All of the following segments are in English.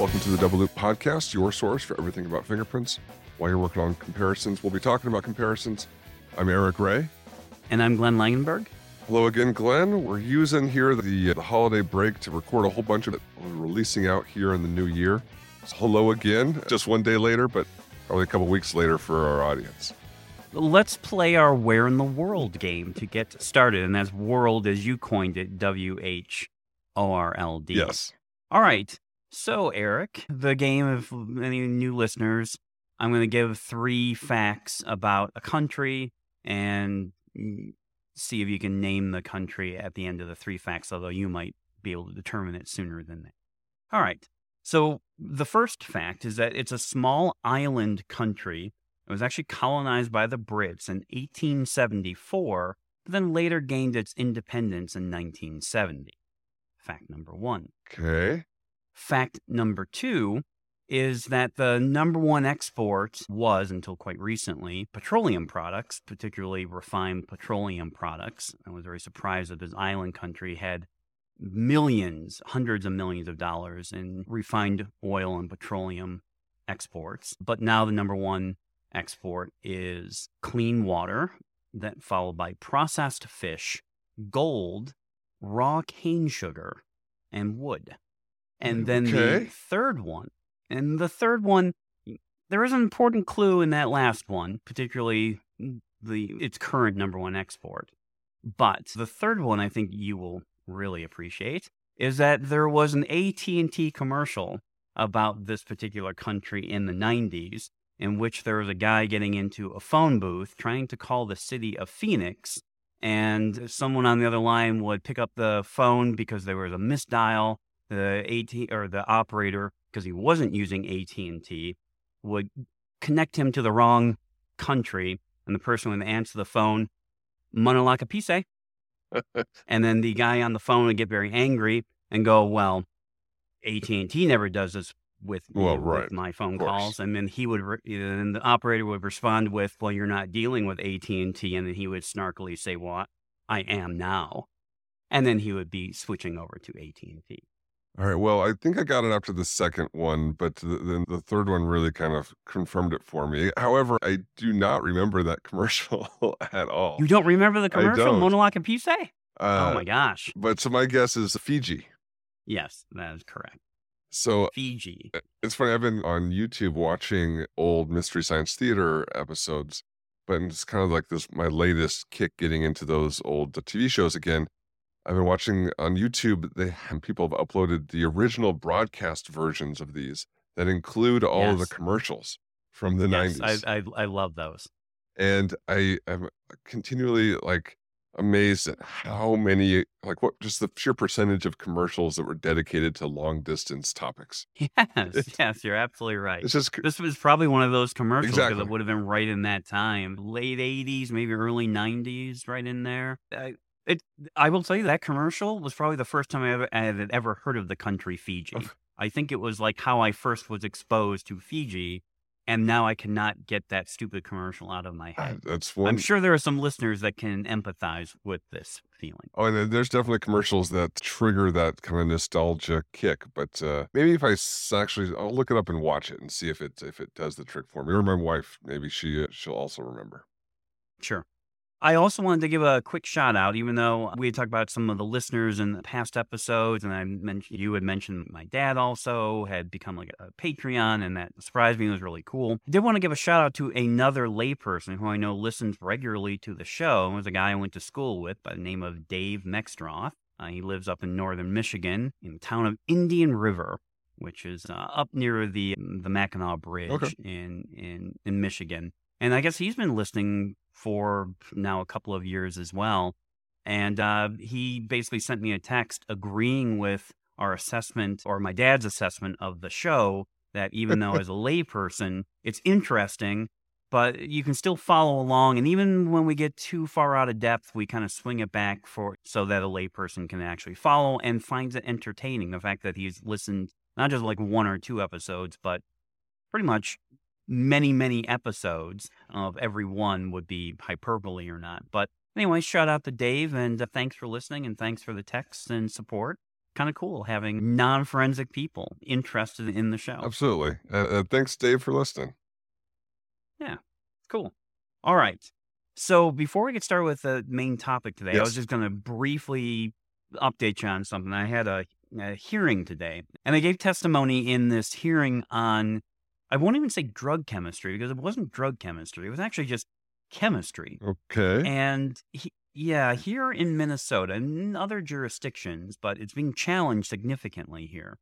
Welcome to the Double Loop Podcast, your source for everything about fingerprints. While you're working on comparisons, we'll be talking about comparisons. I'm Eric Ray. And I'm Glenn Langenburg. Hello again, Glenn. We're using here the, uh, the holiday break to record a whole bunch of it. We're releasing out here in the new year. So hello again, just one day later, but probably a couple weeks later for our audience. Let's play our Where in the World game to get started. And that's world as you coined it, W H O R L D. Yes. All right. So, Eric, the game of any new listeners, I'm going to give three facts about a country and see if you can name the country at the end of the three facts, although you might be able to determine it sooner than that. All right. So, the first fact is that it's a small island country. It was actually colonized by the Brits in 1874, but then later gained its independence in 1970. Fact number one. Okay. Fact number two is that the number one export was, until quite recently, petroleum products, particularly refined petroleum products. I was very surprised that this island country had millions, hundreds of millions of dollars in refined oil and petroleum exports. But now the number one export is clean water, that followed by processed fish, gold, raw cane sugar, and wood. And mm, then Okay. the third one, and the third one, there is an important clue in that last one, particularly the its current number one export. But the third one, I think you will really appreciate, is that there was an AT&T commercial about this particular country in the 90s in which there was a guy getting into a phone booth trying to call the city of Phoenix and someone on the other line would pick up the phone because there was a misdial the AT or the operator because he wasn't using AT&T would connect him to the wrong country and the person would answer the phone Monolacapise and then the guy on the phone would get very angry and go well AT&T never does this with, me, Well, with right, my phone calls. And then he would re- and the operator would respond with well you're not dealing with AT&T and then he would snarkily say well I am now. And then he would be switching over to AT&T All right. Well, I think I got it after the second one, but the, the, the third one really kind of confirmed it for me. However, I do not remember that commercial at all. You don't remember the commercial, don't. Monolacapise? Uh, oh my gosh. But so my guess is Fiji. Yes, that is correct. So Fiji. it's funny. I've been on YouTube watching old Mystery Science Theater episodes, but it's kind of like this my latest kick getting into those old TV shows again. I've been watching on YouTube. They people have uploaded the original broadcast versions of these that include all of the commercials from the yes, 90s. I, I I love those. and I am continually like amazed at how many like what just the sheer percentage of commercials that were dedicated to long distance topics. Yes, yes, you're absolutely right. It's just This was probably one of those commercials because Exactly. it would have been right in that time, late '80s, maybe early '90s, right in there. I, it, I will tell you that commercial was probably the first time I ever I had ever heard of the country Fiji. I think it was like how I first was exposed to Fiji, and now I cannot get that stupid commercial out of my uh, head. that's one. I'm sure there are some listeners that can empathize with this feeling. Oh, and there's definitely commercials that trigger that kind of nostalgia kick. But uh, maybe if I actually, I'll look it up and watch it and see if it if it does the trick for me. Or my wife, maybe she she'll also remember. Sure. I also wanted to give a quick shout out, even though we had talked about some of the listeners in the past episodes, and I mentioned you had mentioned my dad also had become like a Patreon, and that surprised me. It was really cool. I did want to give a shout out to another layperson who I know listens regularly to the show. It was a guy I went to school with by the name of Dave Mextroth. Uh, he lives up in northern Michigan in the town of Indian River, which is uh, up near the the Mackinac Bridge Okay. in in in Michigan. And I guess he's been listening for now a couple of years as well. And uh, he basically sent me a text agreeing with our assessment or my dad's assessment of the show that even though as a layperson, it's interesting, but you can still follow along. And even when we get too far out of depth, we kind of swing it back for so that a layperson can actually follow and finds it entertaining. The fact that he's listened not just like one or two episodes, but pretty much many, many episodes of every one would be hyperbole or not. But anyway, shout out to Dave and uh, thanks for listening and thanks for the texts and support. kind of cool having non forensic people interested in the show. Absolutely. Uh, uh, thanks, Dave, for listening. Yeah, cool. All right. So before we get started with the main topic today, I was just going to briefly update you on something. I had a, a hearing today, and I gave testimony in this hearing on, I won't even say drug chemistry because it wasn't drug chemistry. It was actually just chemistry. Okay. And he, yeah, here in Minnesota and in other jurisdictions, but it's being challenged significantly here.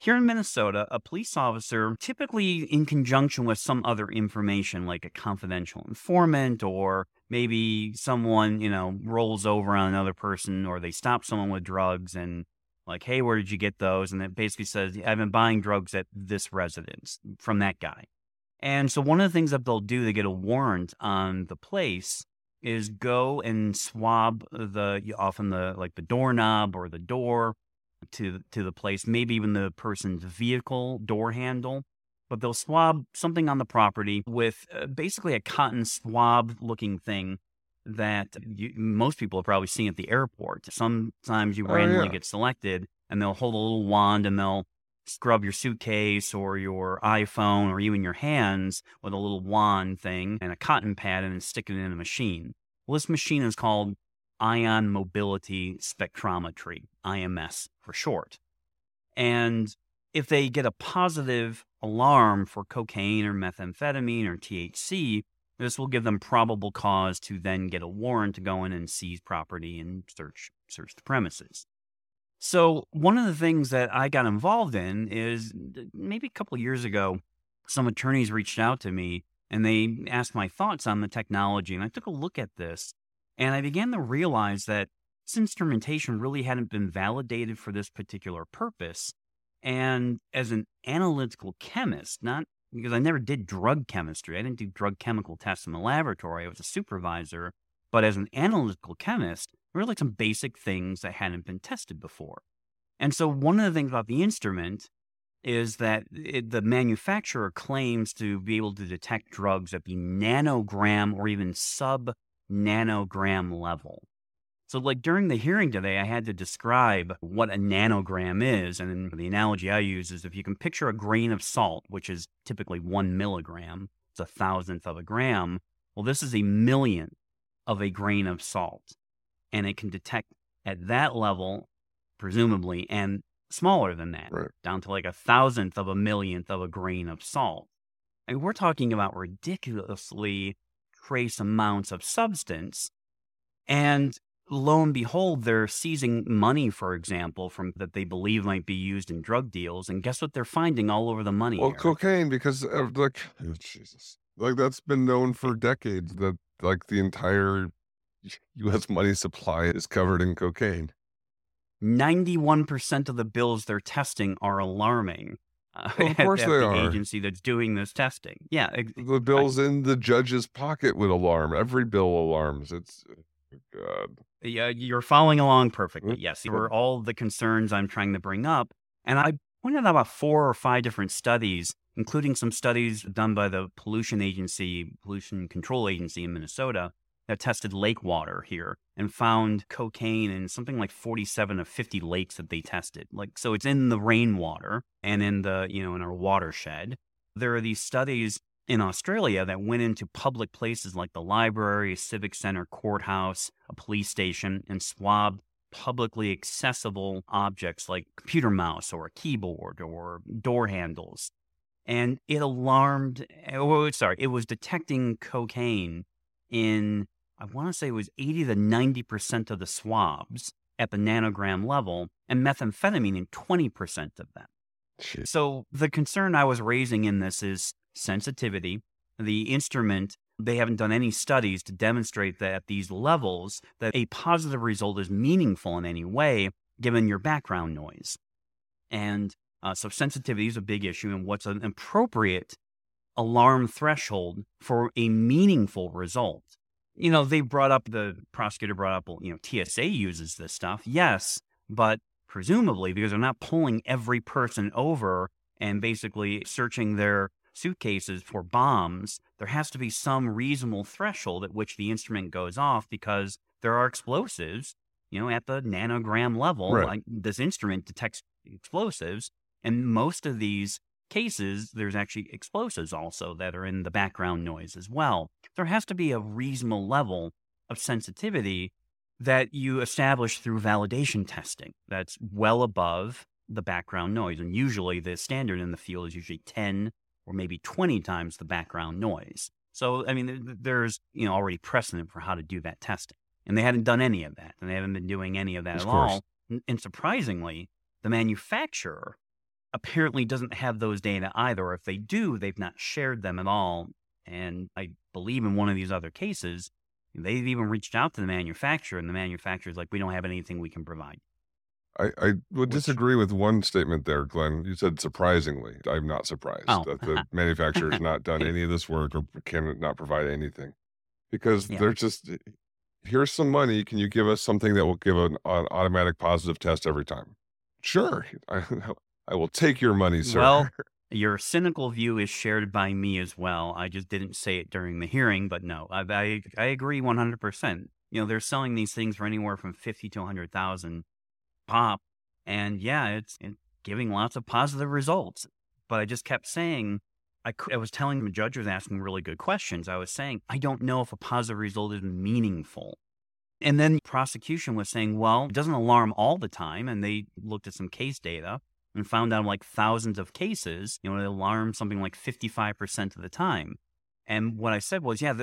Here in Minnesota, a police officer, typically in conjunction with some other information like a confidential informant or maybe someone, you know, rolls over on another person or they stop someone with drugs and like, hey, where did you get those? And it basically says, I've been buying drugs at this residence from that guy. And so one of the things that they'll do to get a warrant on the place is go and swab the often the like the doorknob or the door to to the place, maybe even the person's vehicle door handle. But they'll swab something on the property with uh, basically a cotton swab looking thing that you, most people have probably seen at the airport. Sometimes you Oh, randomly yeah. get selected and they'll hold a little wand and they'll scrub your suitcase or your iPhone or even your hands with a little wand thing and a cotton pad and then stick it in a machine. Well, this machine is called Ion Mobility Spectrometry, IMS for short. And if they get a positive alarm for cocaine or methamphetamine or THC, this will give them probable cause to then get a warrant to go in and seize property and search search the premises. So one of the things that I got involved in is maybe a couple years ago, some attorneys reached out to me and they asked my thoughts on the technology, and I took a look at this, and I began to realize that this instrumentation really hadn't been validated for this particular purpose. And as an analytical chemist, not because I never did drug chemistry, I didn't do drug chemical tests in the laboratory. I was a supervisor, but as an analytical chemist, there were like some basic things that hadn't been tested before. And so one of the things about the instrument is that it, the manufacturer claims to be able to detect drugs at the nanogram or even sub nanogram level. So, like during the hearing today, I had to describe what a nanogram is. And the analogy I use is if you can picture a grain of salt, which is typically one milligram, it's a thousandth of a gram. Well, this is a millionth of a grain of salt. And it can detect at that level, presumably, and smaller than that, Right. down to like a thousandth of a millionth of a grain of salt. I mean, we're talking about ridiculously trace amounts of substance. And lo and behold, they're seizing money, for example, from that they believe might be used in drug deals. And guess what they're finding all over the money? Well, Eric? cocaine, because of like, oh, Jesus, like that's been known for decades that like the entire U.S. money supply is covered in cocaine. 91% of the bills they're testing are alarming. Uh, Well, of course at they the are. agency that's doing this testing. Yeah, ex- The bills in the judge's pocket would alarm. Every bill alarms. It's oh, God. Yeah, you're following along perfectly. Mm, Yes, good. for all the concerns I'm trying to bring up. And I pointed out about four or five different studies, including some studies done by the pollution agency, pollution control agency in Minnesota, that tested lake water here and found cocaine in something like 47 of 50 lakes that they tested. Like, so it's in the rainwater and in the, you know, in our watershed. There are these studies in Australia that went into public places like the library, civic center, courthouse, a police station, and swabbed publicly accessible objects like computer mouse or a keyboard or door handles. And it alarmed, eh, oh, sorry, it was detecting cocaine in, I want to say it was 80 to 90% of the swabs at the nanogram level, and methamphetamine in 20% of them. Shit. So the concern I was raising in this is sensitivity. The instrument, they haven't done any studies to demonstrate that at these levels that a positive result is meaningful in any way given your background noise. And uh, so sensitivity is a big issue and what's an appropriate alarm threshold for a meaningful result. You know, they brought up the prosecutor brought up, you know, TSA uses this stuff. Yes, but presumably because they're not pulling every person over and basically searching their suitcases for bombs, there has to be some reasonable threshold at which the instrument goes off because there are explosives, you know, at the nanogram level. Right. Like this instrument detects explosives. And most of these cases, there's actually explosives also that are in the background noise as well. There has to be a reasonable level of sensitivity that you establish through validation testing that's well above the background noise. And usually the standard in the field is usually 10 or maybe 20 times the background noise. So, I mean, there's, you know, already precedent for how to do that testing. And they hadn't done any of that. And they haven't been doing any of that Of at course. all. And- And surprisingly, the manufacturer apparently doesn't have those data either. Or if they do, they've not shared them at all. And I believe in one of these other cases, they've even reached out to the manufacturer, and the manufacturer's like, we don't have anything we can provide. I, I would Which- disagree with one statement there, Glenn. You said surprisingly. I'm not surprised Oh. that the manufacturer has not done any of this work or can not provide anything because Yeah. they're just eh, here's some money. Can you give us something that will give an, an automatic positive test every time? Sure. I, I will take your money, sir. Well, Your cynical view is shared by me as well. I just didn't say it during the hearing, but no, I I, I agree one hundred percent. You know, they're selling these things for anywhere from fifty to hundred thousand pop, and yeah, it's, giving lots of positive results. But I just kept saying, I I was telling the judge was asking really good questions. I was saying I don't know if a positive result is meaningful. And then prosecution was saying, well, it doesn't alarm all the time. And they looked at some case data and found out like thousands of cases, you know, it alarms something like 55% of the time. And what I said was, yeah,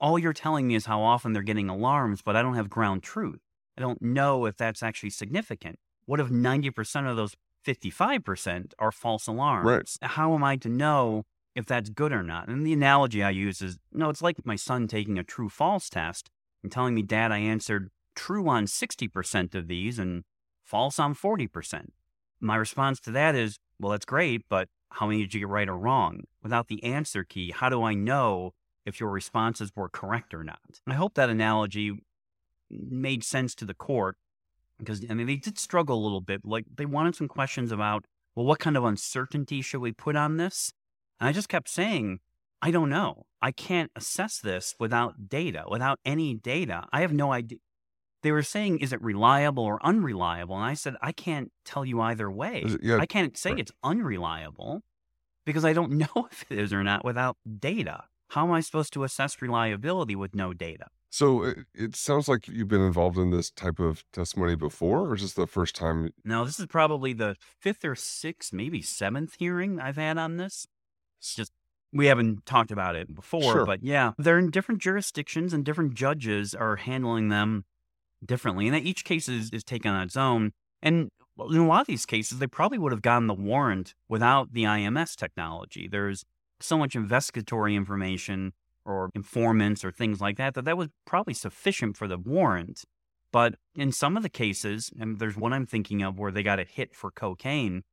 all you're telling me is how often they're getting alarms, but I don't have ground truth. I don't know if that's actually significant. What if 90% of those 55% are false alarms? How am I to know if that's good or not? And the analogy I use is no, it's like my son taking a true false test and telling me, Dad, I answered true on 60% of these and false on 40%. My response to that is, well, that's great, but how many did you get right or wrong? Without the answer key, how do I know if your responses were correct or not? I hope that analogy made sense to the court because, I mean, they did struggle a little bit. Like, they wanted some questions about, well, what kind of uncertainty should we put on this? And I just kept saying, I don't know. I can't assess this without data, without any data. I have no idea. They were saying, is it reliable or unreliable? And I said, I can't tell you either way. Yeah, I can't say right. it's unreliable because I don't know if it is or not without data. How am I supposed to assess reliability with no data? So it, it sounds like you've been involved in this type of testimony before, or is this the first time? Now, this is probably the fifth or sixth, maybe seventh hearing I've had on this. It's just, we haven't talked about it before, Sure. but yeah, they're in different jurisdictions and different judges are handling them differently. And each case is, is taken on its own. And in a lot of these cases, they probably would have gotten the warrant without the IMS technology. There's so much investigatory information or informants or things like that that that was probably sufficient for the warrant. But in some of the cases, and there's one I'm thinking of where they got a hit for cocaine,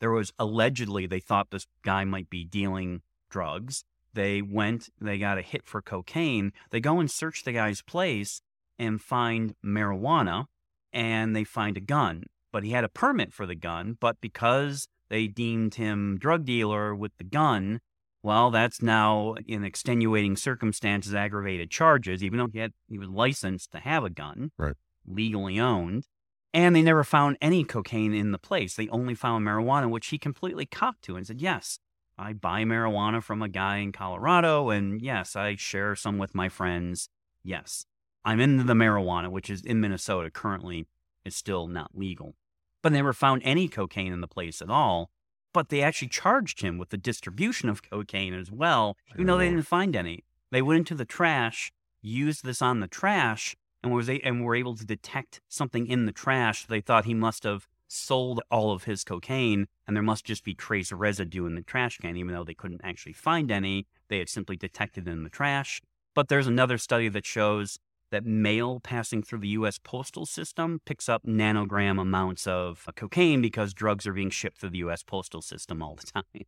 there was allegedly they thought this guy might be dealing drugs. They went, they got a hit for cocaine. They go and search the guy's place and find marijuana and they find a gun. But he had a permit for the gun, but because they deemed him drug dealer with the gun, well, that's now in extenuating circumstances, aggravated charges, even though he had he was licensed to have a gun, Right. legally owned. And they never found any cocaine in the place. They only found marijuana, which he completely copped to and said, Yes, I buy marijuana from a guy in Colorado, and yes, I share some with my friends. Yes, I'm into the marijuana, which is in Minnesota currently is still not legal. But they never found any cocaine in the place at all. But they actually charged him with the distribution of cocaine as well, even though they didn't find any. They went into the trash, used this on the trash, and was a- and were able to detect something in the trash. They thought he must have sold all of his cocaine, and there must just be trace residue in the trash can, even though they couldn't actually find any. They had simply detected it in the trash. But there's another study that shows that mail passing through the U.S. postal system picks up nanogram amounts of uh, cocaine because drugs are being shipped through the U.S. postal system all the time.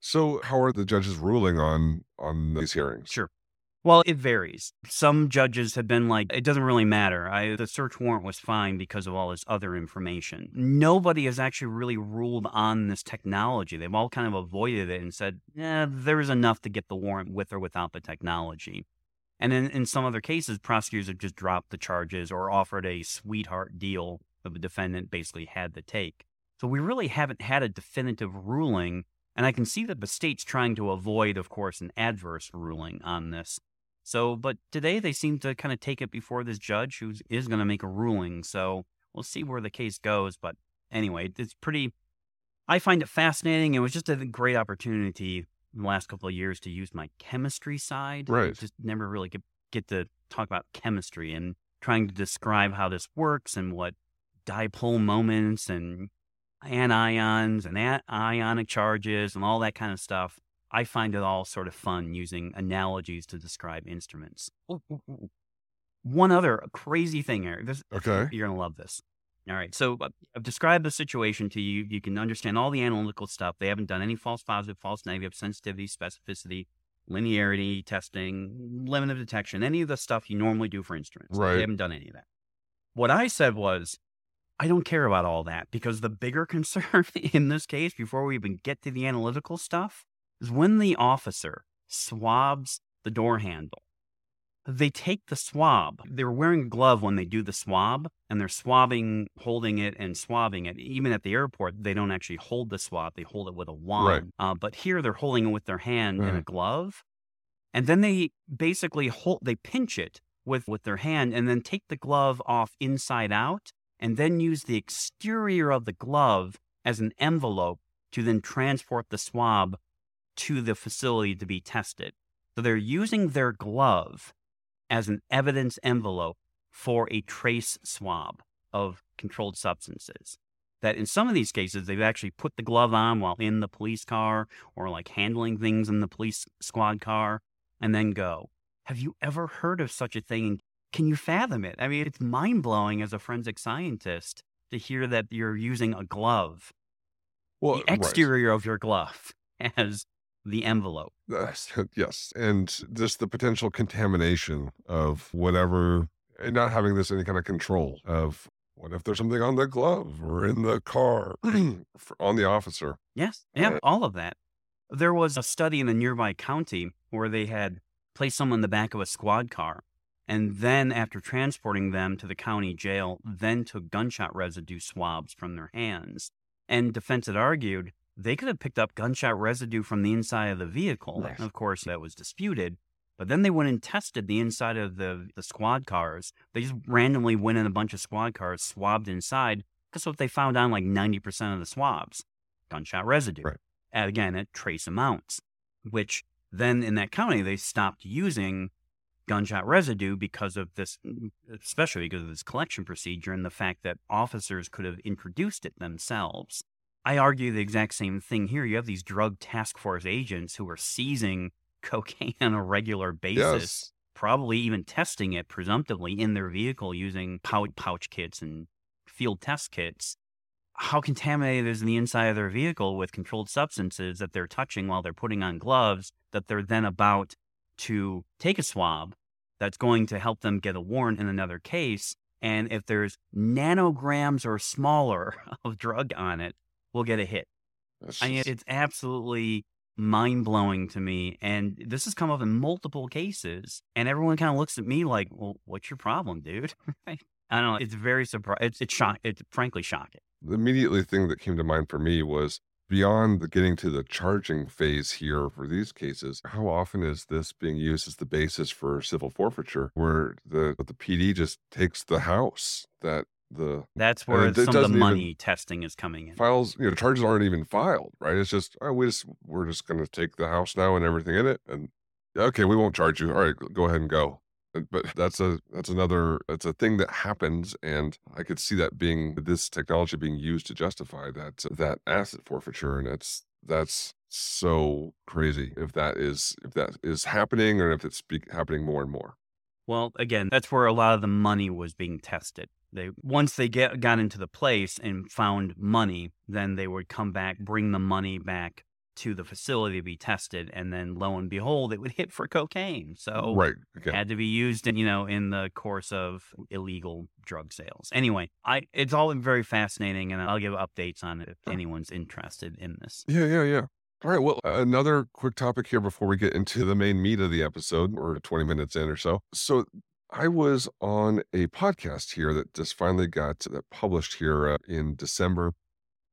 So how are the judges ruling on on these hearings? Sure. Well, it varies. Some judges have been like, it doesn't really matter. I, the search warrant was fine because of all this other information. Nobody has actually really ruled on this technology. They've all kind of avoided it and said, yeah, there is enough to get the warrant with or without the technology. And then in some other cases, prosecutors have just dropped the charges or offered a sweetheart deal that the defendant basically had to take. So we really haven't had a definitive ruling. And I can see that the state's trying to avoid, of course, an adverse ruling on this. So, but today they seem to kind of take it before this judge who is going to make a ruling. So we'll see where the case goes. But anyway, it's pretty, I find it fascinating. It was just a great opportunity in the last couple of years to use my chemistry side. Right. Just never really get, get to talk about chemistry and trying to describe how this works and what dipole moments and anions and ionic charges and all that kind of stuff. I find it all sort of fun using analogies to describe instruments. One other crazy thing here. This, Okay. You're going to love this. All right. So uh, I've described the situation to you. You can understand all the analytical stuff. They haven't done any false positive, false negative, sensitivity, specificity, linearity testing, limit of detection, any of the stuff you normally do for instruments. Right. They haven't done any of that. What I said was, I don't care about all that because the bigger concern in this case, before we even get to the analytical stuff, is when the officer swabs the door handle. They take the swab. They're wearing a glove when they do the swab, and they're swabbing, holding it, and swabbing it. Even at the airport, they don't actually hold the swab; they hold it with a wand. Uh, but here, they're holding it with their hand in a glove, and then they basically hold. They pinch it with with their hand, and then take the glove off inside out, and then use the exterior of the glove as an envelope to then transport the swab to the facility to be tested. So they're using their glove as an evidence envelope for a trace swab of controlled substances. That in some of these cases, they've actually put the glove on while in the police car or like handling things in the police squad car and then go. Have you ever heard of such a thing? Can you fathom it? I mean, it's mind blowing as a forensic scientist to hear that you're using a glove, Well, the right. exterior of your glove as the envelope. Yes, and just the potential contamination of whatever, and not having this any kind of control of what if there's something on the glove or in the car on the officer. Yes. Yeah. Uh, all of that. There was a study in a nearby county where they had placed someone in the back of a squad car and then, after transporting them to the county jail, then took gunshot residue swabs from their hands. And defense had argued they could have picked up gunshot residue from the inside of the vehicle. Right. Of course, that was disputed. But then they went and tested the inside of the, the squad cars. They just randomly went in a bunch of squad cars, swabbed inside. Guess what they found on like 90% of the swabs? Gunshot residue. Right. And again, at trace amounts, which then in that county, they stopped using gunshot residue because of this, mm, especially because of this collection procedure and the fact that officers could have introduced it themselves. I argue the exact same thing here. You have these drug task force agents who are seizing cocaine on a regular basis, Yes. probably even testing it presumptively in their vehicle using pouch, pouch kits and field test kits. How contaminated is the inside of their vehicle with controlled substances that they're touching while they're putting on gloves that they're then about to take a swab that's going to help them get a warrant in another case. And if there's nanograms or smaller of drug on it, we'll get a hit. It's I mean, it's absolutely mind blowing to me. And this has come up in multiple cases. And everyone kind of looks at me like, well, what's your problem, dude? I don't know. It's very surprising. It's, it's shock. It's frankly shocking. the immediately thing that came to mind for me was beyond the getting to the charging phase here for these cases how often is this being used as the basis for civil forfeiture where the the pd just takes the house that the That's where it some of doesn't the even- money testing is coming in. files you know charges aren't even filed right it's just oh, we just we're just going to take the house now and everything in it and okay we won't charge you all right go ahead and go Uh, but that's a that's another that's a thing that happens and i could see that being this technology being used to justify that that asset forfeiture and that's that's so crazy if that is if that is happening or if it's be, happening more and more Well, again, that's where a lot of the money was being tested. They once they get got into the place and found money, then they would come back, bring the money back to the facility to be tested, and then lo and behold, it would hit for cocaine. So right again had to be used in you know in the course of illegal drug sales. Anyway, I it's all very fascinating, and I'll give updates on it if anyone's interested in this. yeah yeah yeah All right. Well, another quick topic here before we get into the main meat of the episode. We're 20 minutes in or so. So, I was on a podcast here that just finally got that published here uh, in December.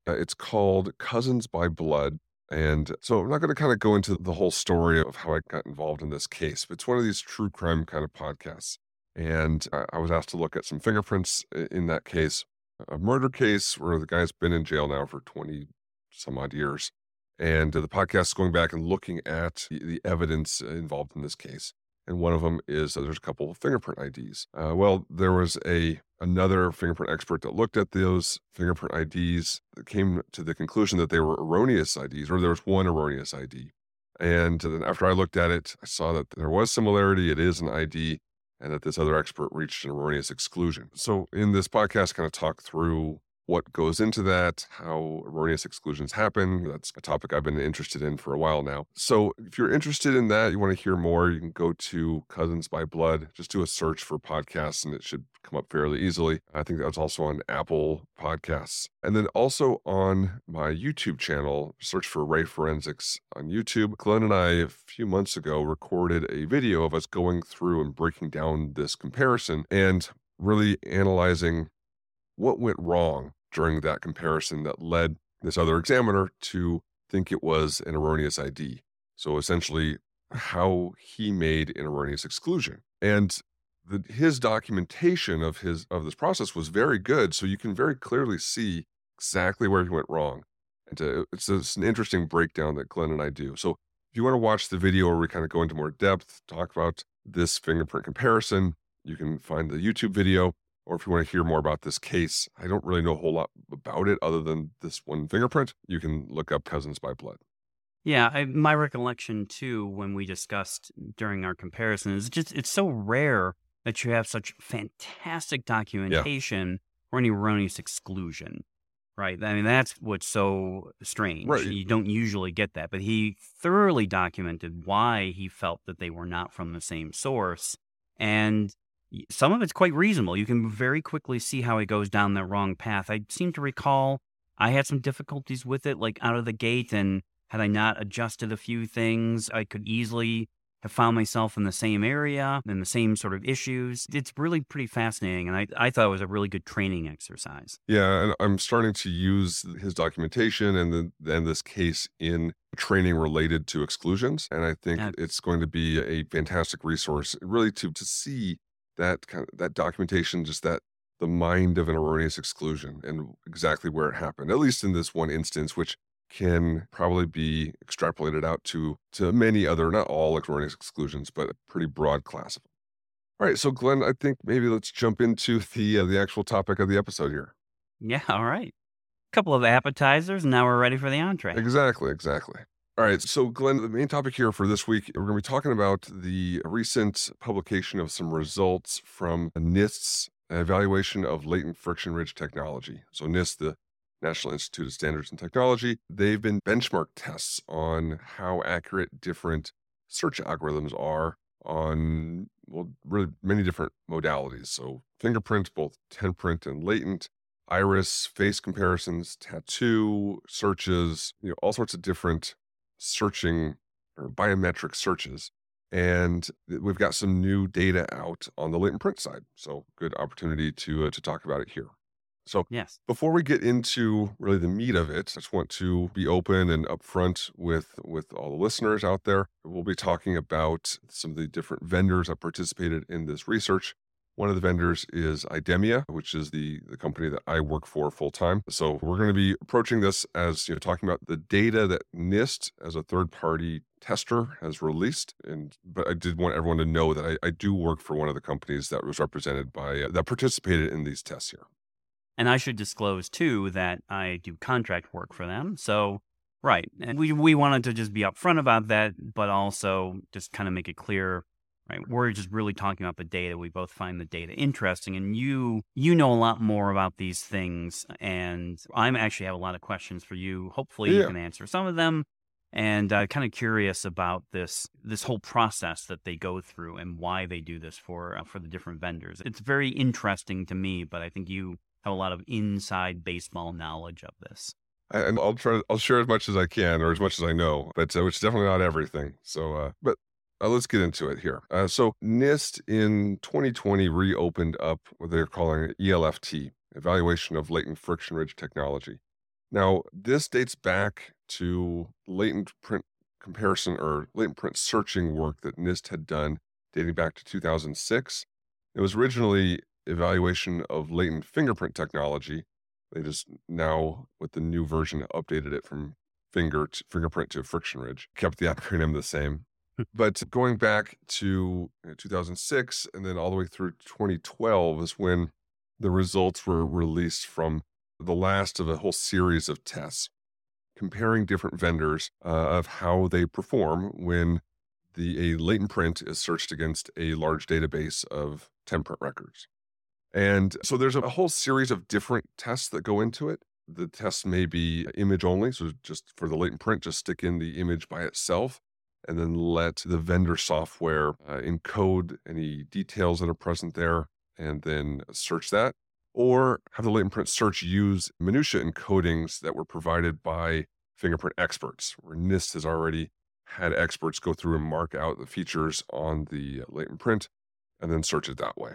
Uh, it's called Cousins by Blood. And so I'm not going to kind of go into the whole story of how I got involved in this case, but it's one of these true crime kind of podcasts. And I, I was asked to look at some fingerprints in that case, a murder case where the guy's been in jail now for 20 some odd years. And the podcast is going back and looking at the evidence involved in this case. And one of them is uh, there's a couple of fingerprint IDs. Uh, well, there was a another fingerprint expert that looked at those fingerprint IDs that came to the conclusion that they were erroneous IDs, or there was one erroneous ID. And then after I looked at it, I saw that there was similarity. It is an ID, and that this other expert reached an erroneous exclusion. So in this podcast, kind of talk through what goes into that, how erroneous exclusions happen. That's a topic I've been interested in for a while now. So if you're interested in that, you want to hear more, you can go to Cousins by Blood. Just do a search for podcasts and it should come up fairly easily. I think that's also on Apple Podcasts. And then also on my YouTube channel, search for Ray Forensics on YouTube. Glenn and I, a few months ago, recorded a video of us going through and breaking down this comparison and really analyzing what went wrong during that comparison that led this other examiner to think it was an erroneous ID. So essentially, how he made an erroneous exclusion. And the, his documentation of his of this process was very good. So you can very clearly see exactly where he went wrong. And to, it's, it's an interesting breakdown that Glenn and I do. So if you want to watch the video where we kind of go into more depth, talk about this fingerprint comparison, you can find the YouTube video or if you want to hear more about this case, I don't really know a whole lot about it other than this one fingerprint. You can look up Cousins by Blood. Yeah, I, my recollection too, when we discussed during our comparison, is just it's so rare that you have such fantastic documentation yeah. or any erroneous exclusion, right? I mean, that's what's so strange. Right. You don't usually get that, but he thoroughly documented why he felt that they were not from the same source, and some of it's quite reasonable. You can very quickly see how it goes down the wrong path. I seem to recall I had some difficulties with it, like out of the gate, and had I not adjusted a few things, I could easily have found myself in the same area and the same sort of issues. It's really pretty fascinating, and I, I thought it was a really good training exercise. Yeah, and I'm starting to use his documentation and the, and this case in training related to exclusions, and I think yeah. it's going to be a fantastic resource, really to to see that kind of that documentation, just that the mind of an erroneous exclusion and exactly where it happened, at least in this one instance, which can probably be extrapolated out to to many other, not all erroneous exclusions, but a pretty broad class of them. All right, so Glenn, I think maybe let's jump into the uh, the actual topic of the episode here. Yeah, all right. A couple of appetizers, and now we're ready for the entree. Exactly, exactly. All right. So, Glenn, the main topic here for this week, we're going to be talking about the recent publication of some results from NIST's evaluation of latent friction ridge technology. So, NIST, the National Institute of Standards and Technology, they've been benchmark tests on how accurate different search algorithms are on, well, really many different modalities. So, fingerprints, both 10 print and latent, iris, face comparisons, tattoo, searches, you know, all sorts of different searching or biometric searches. And we've got some new data out on the latent print side. So good opportunity to uh, to talk about it here. So yes. before we get into really the meat of it, I just want to be open and upfront with with all the listeners out there. We'll be talking about some of the different vendors that participated in this research. One of the vendors is Idemia, which is the, the company that I work for full time. So we're going to be approaching this as you know, talking about the data that NIST as a third party tester has released. And but I did want everyone to know that I, I do work for one of the companies that was represented by uh, that participated in these tests here. And I should disclose too that I do contract work for them. So right, and we we wanted to just be upfront about that, but also just kind of make it clear right? We're just really talking about the data. We both find the data interesting, and you you know a lot more about these things, and I'm actually have a lot of questions for you. Hopefully, yeah. you can answer some of them. And uh, kind of curious about this this whole process that they go through and why they do this for uh, for the different vendors. It's very interesting to me, but I think you have a lot of inside baseball knowledge of this. I, and I'll try. I'll share as much as I can, or as much as I know, but uh, which is definitely not everything. So, uh, but uh, let's get into it here. Uh, so, NIST in 2020 reopened up what they're calling ELFT, Evaluation of Latent Friction Ridge Technology. Now, this dates back to latent print comparison or latent print searching work that NIST had done dating back to 2006. It was originally evaluation of latent fingerprint technology. They just now, with the new version, updated it from finger to fingerprint to friction ridge, kept the acronym the same. But going back to 2006 and then all the way through 2012 is when the results were released from the last of a whole series of tests comparing different vendors uh, of how they perform when the a latent print is searched against a large database of tenprint records. And so there's a whole series of different tests that go into it. The tests may be image only, so just for the latent print, just stick in the image by itself and then let the vendor software uh, encode any details that are present there and then search that. Or have the latent print search use minutia encodings that were provided by fingerprint experts, where NIST has already had experts go through and mark out the features on the latent print and then search it that way.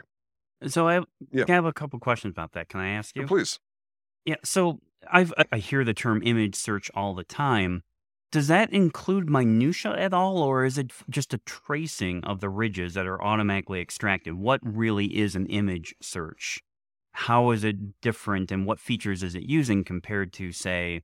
So I, yeah. I have a couple questions about that. Can I ask you? please. Yeah. So I've I hear the term image search all the time. Does that include minutia at all, or is it just a tracing of the ridges that are automatically extracted? What really is an image search? How is it different, and what features is it using compared to, say,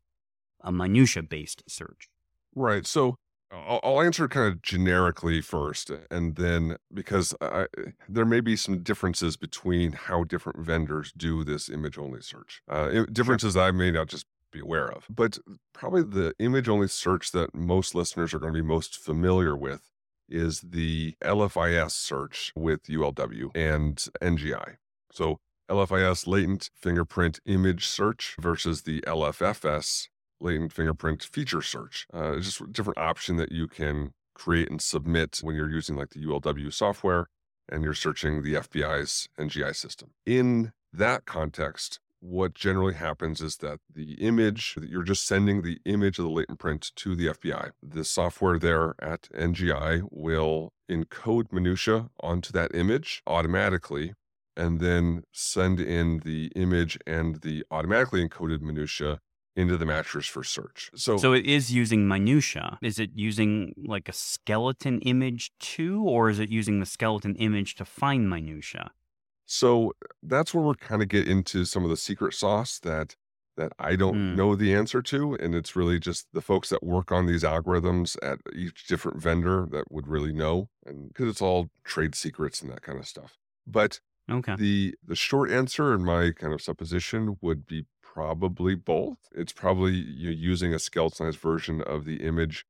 a minutia based search? Right. So I'll, I'll answer kind of generically first, and then because I, there may be some differences between how different vendors do this image only search. Uh, differences sure. I may not just be aware of, but probably the image only search that most listeners are going to be most familiar with is the LFIS search with ULW and NGI. So LFIS latent fingerprint image search versus the LFFS latent fingerprint feature search. Uh, it's just a different option that you can create and submit when you're using like the ULW software and you're searching the FBI's NGI system. In that context, what generally happens is that the image, that you're just sending the image of the latent print to the FBI. The software there at NGI will encode minutia onto that image automatically and then send in the image and the automatically encoded minutia into the matcher for search. So So it is using minutia. Is it using like a skeleton image too or is it using the skeleton image to find minutia? So that's where we're kind of get into some of the secret sauce that that I don't mm. know the answer to and it's really just the folks that work on these algorithms at each different vendor that would really know and because it's all trade secrets and that kind of stuff. But Okay. The the short answer in my kind of supposition would be probably both. It's probably you using a skeletonized version of the image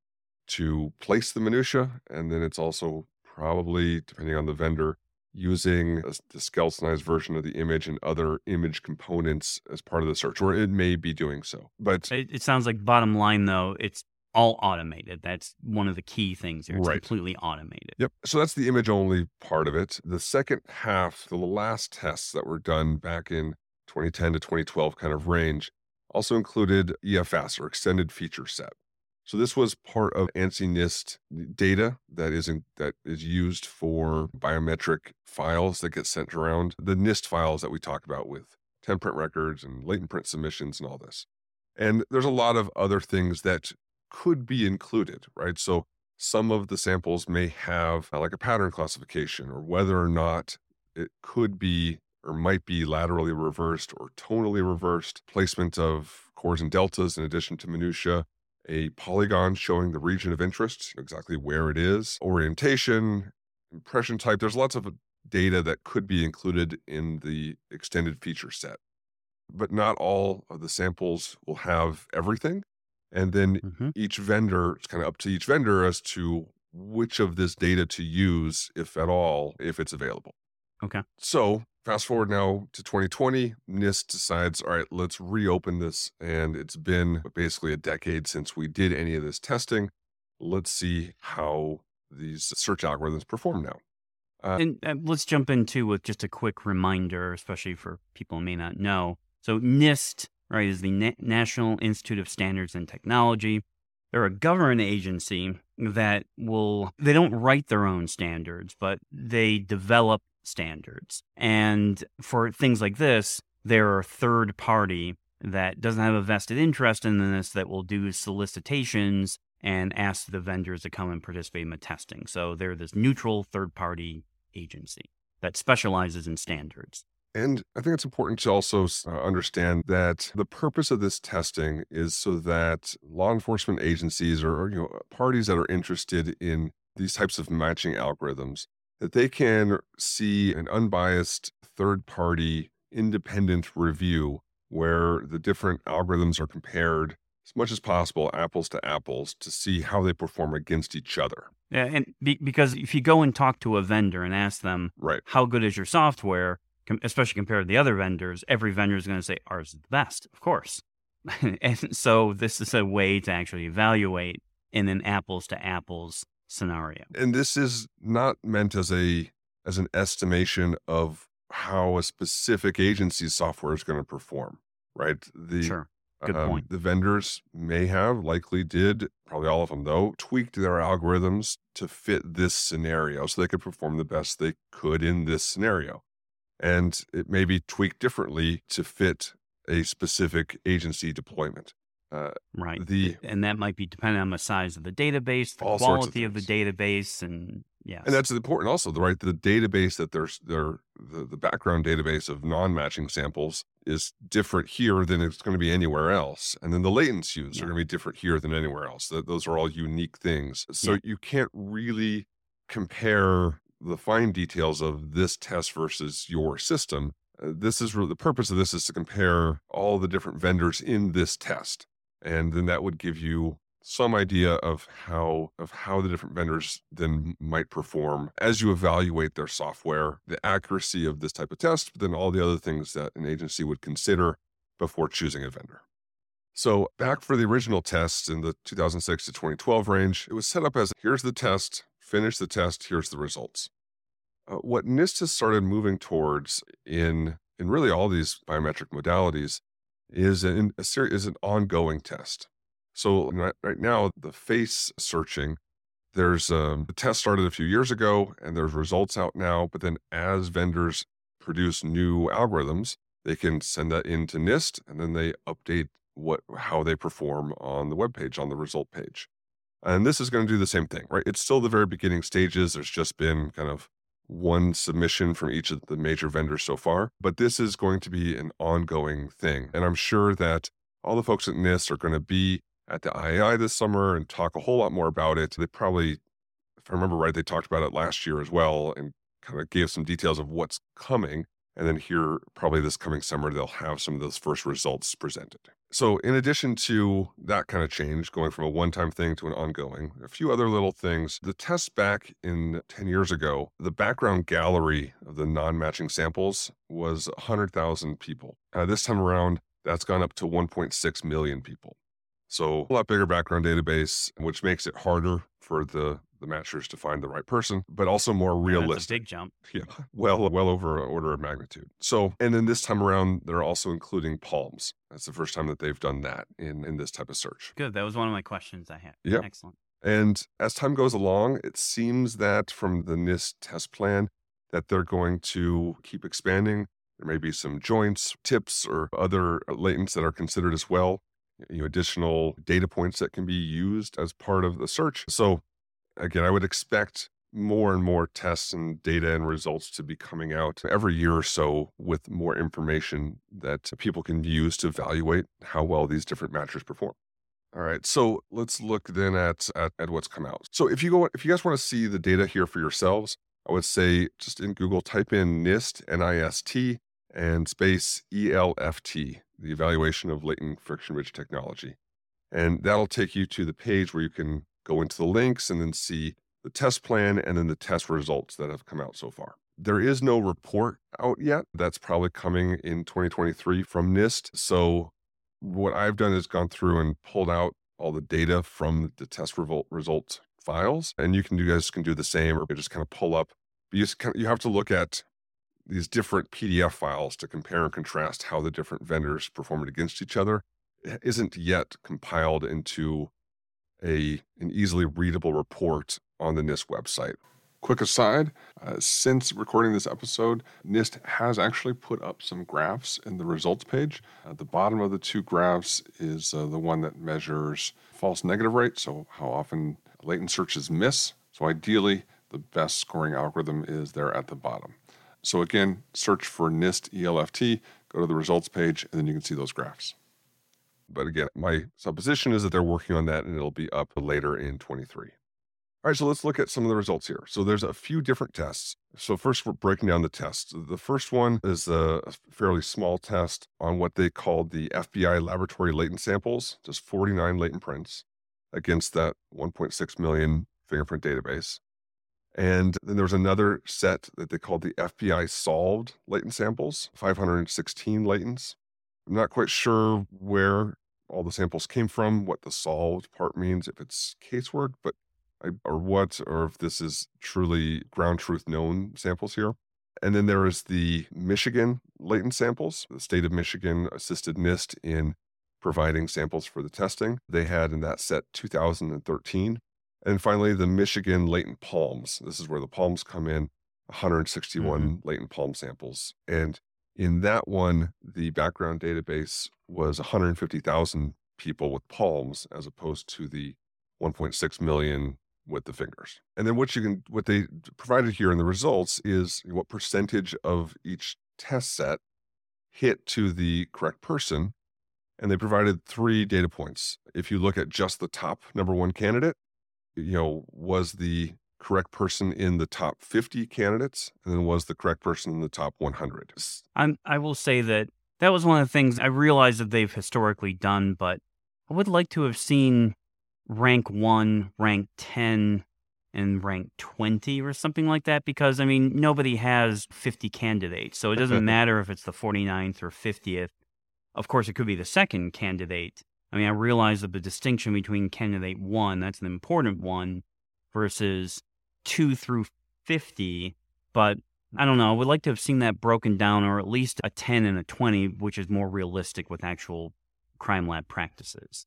to place the minutia, and then it's also probably, depending on the vendor, using a, the skeletonized version of the image and other image components as part of the search, or it may be doing so. But it, it sounds like bottom line though, it's all automated. That's one of the key things here. It's right. completely automated. Yep. So that's the image only part of it. The second half, the last tests that were done back in 2010 to 2012 kind of range, also included EFS or extended feature set. So this was part of ANSI NIST data that is in, that is used for biometric files that get sent around the NIST files that we talk about with tenprint records and latent print submissions and all this. And there's a lot of other things that could be included, right? So some of the samples may have uh, like a pattern classification or whether or not it could be or might be laterally reversed or tonally reversed, placement of cores and deltas in addition to minutia, a polygon showing the region of interest, exactly where it is, orientation, impression type. There's lots of data that could be included in the extended feature set. But not all of the samples will have everything. And then mm-hmm. each vendor, it's kind of up to each vendor as to which of this data to use, if at all, if it's available. Okay. So fast forward now to 2020, NIST decides, all right, let's reopen this. And it's been basically a decade since we did any of this testing. Let's see how these search algorithms perform now. Uh, and uh, let's jump into with just a quick reminder, especially for people who may not know. So NIST right, is the Na- National Institute of Standards and Technology. They're a government agency that will, they don't write their own standards, but they develop standards. And for things like this, there are third party that doesn't have a vested interest in this that will do solicitations and ask the vendors to come and participate in the testing. So they're this neutral third party agency that specializes in standards. And I think it's important to also uh, understand that the purpose of this testing is so that law enforcement agencies or, or you know parties that are interested in these types of matching algorithms that they can see an unbiased third party independent review where the different algorithms are compared as much as possible apples to apples to see how they perform against each other. Yeah, and be, because if you go and talk to a vendor and ask them, right, how good is your software, com- especially compared to the other vendors, every vendor is going to say ours is the best, of course. and so this is a way to actually evaluate in an apples to apples scenario. And this is not meant as a as an estimation of how a specific agency's software is going to perform, right? The sure. Good um, point. The vendors may have, likely did, probably all of them though, tweaked their algorithms to fit this scenario so they could perform the best they could in this scenario. And it may be tweaked differently to fit a specific agency deployment. Uh, right. The and that might be dependent on the size of the database, the quality of, of, the database, and yeah. And that's important also, the right? The database that there's there the, the background database of non-matching samples is different here than it's going to be anywhere else. And then the latencies yeah. are going to be different here than anywhere else. That those are all unique things. So yeah. you can't really compare the fine details of this test versus your system. Uh, this is really the purpose of this is to compare all the different vendors in this test. And then that would give you some idea of how of how the different vendors then might perform as you evaluate their software, the accuracy of this type of test, but then all the other things that an agency would consider before choosing a vendor. So, back for the original test in the 2006 to 2012 range, it was set up as here's the test, finish the test, here's the results. Uh, what NIST has started moving towards in in really all these biometric modalities is an, a ser- is an ongoing test. So right, now, the face searching, there's um, the test started a few years ago, and there's results out now. But then, as vendors produce new algorithms, they can send that into NIST, and then they update what how they perform on the web page on the result page. And this is going to do the same thing, right? It's still the very beginning stages. There's just been kind of one submission from each of the major vendors so far, but this is going to be an ongoing thing. And I'm sure that all the folks at NIST are going to be at the IAI this summer and talk a whole lot more about it. They probably, if I remember right, they talked about it last year as well and kind of gave some details of what's coming. And then here, probably this coming summer, they'll have some of those first results presented. So, in addition to that kind of change, going from a one time thing to an ongoing, a few other little things. The test back in 10 years ago, the background gallery of the non matching samples was 100,000 people. Uh, this time around, that's gone up to 1.6 million people. So a lot bigger background database, which makes it harder for the the matchers to find the right person, but also more realistic. big jump. Yeah, well, well over an order of magnitude. So, and then this time around, they're also including palms. That's the first time that they've done that in in this type of search. Good. That was one of my questions I had. Yeah, excellent. And as time goes along, it seems that from the NIST test plan that they're going to keep expanding. There may be some joints, tips, or other latents that are considered as well you know, additional data points that can be used as part of the search. So again, I would expect more and more tests and data and results to be coming out every year or so with more information that people can use to evaluate how well these different matchers perform. All right, so let's look then at, at, at what's come out. So if you go, if you guys want to see the data here for yourselves, I would say just in Google type in NIST N I S T and space ELFT the evaluation of latent friction ridge technology. And that'll take you to the page where you can go into the links and then see the test plan and then the test results that have come out so far. There is no report out yet. That's probably coming in 2023 from NIST. So, what I've done is gone through and pulled out all the data from the test result files. And you can, you guys can do the same or just kind of pull up. You, just kind of, you have to look at these different PDF files to compare and contrast how the different vendors performed against each other isn't yet compiled into a an easily readable report on the NIST website. Quick aside, uh, since recording this episode, NIST has actually put up some graphs in the results page. At the bottom of the two graphs is uh, the one that measures false negative rate, so how often latent searches miss. So ideally, the best scoring algorithm is there at the bottom. So again, search for NIST ELFT, go to the results page, and then you can see those graphs. But again, my supposition is that they're working on that and it'll be up later in 23. All right, so let's look at some of the results here. So there's a few different tests. So first, we're breaking down the tests. The first one is a fairly small test on what they called the FBI laboratory latent samples, just 49 latent prints against that 1.6 million fingerprint database. And then there was another set that they called the FBI solved latent samples, 516 latents. I'm not quite sure where all the samples came from, what the solved part means, if it's casework, but or what, or if this is truly ground truth known samples here. And then there is the Michigan latent samples. The state of Michigan assisted NIST in providing samples for the testing. They had in that set 2013. And finally, the Michigan latent palms. This is where the palms come in 161 mm-hmm. latent palm samples. And in that one, the background database was 150,000 people with palms as opposed to the 1.6 million with the fingers. And then what you can what they provided here in the results is what percentage of each test set hit to the correct person. And they provided three data points. If you look at just the top number one candidate, you know, was the correct person in the top 50 candidates and then was the correct person in the top 100. I'm, I will say that that was one of the things I realized that they've historically done, but I would like to have seen rank one, rank 10, and rank 20 or something like that because, I mean, nobody has 50 candidates. So it doesn't matter if it's the 49th or 50th. Of course, it could be the second candidate. I mean, I realize that the distinction between candidate one, that's an important one, versus two through 50. But I don't know. I would like to have seen that broken down, or at least a 10 and a 20, which is more realistic with actual crime lab practices.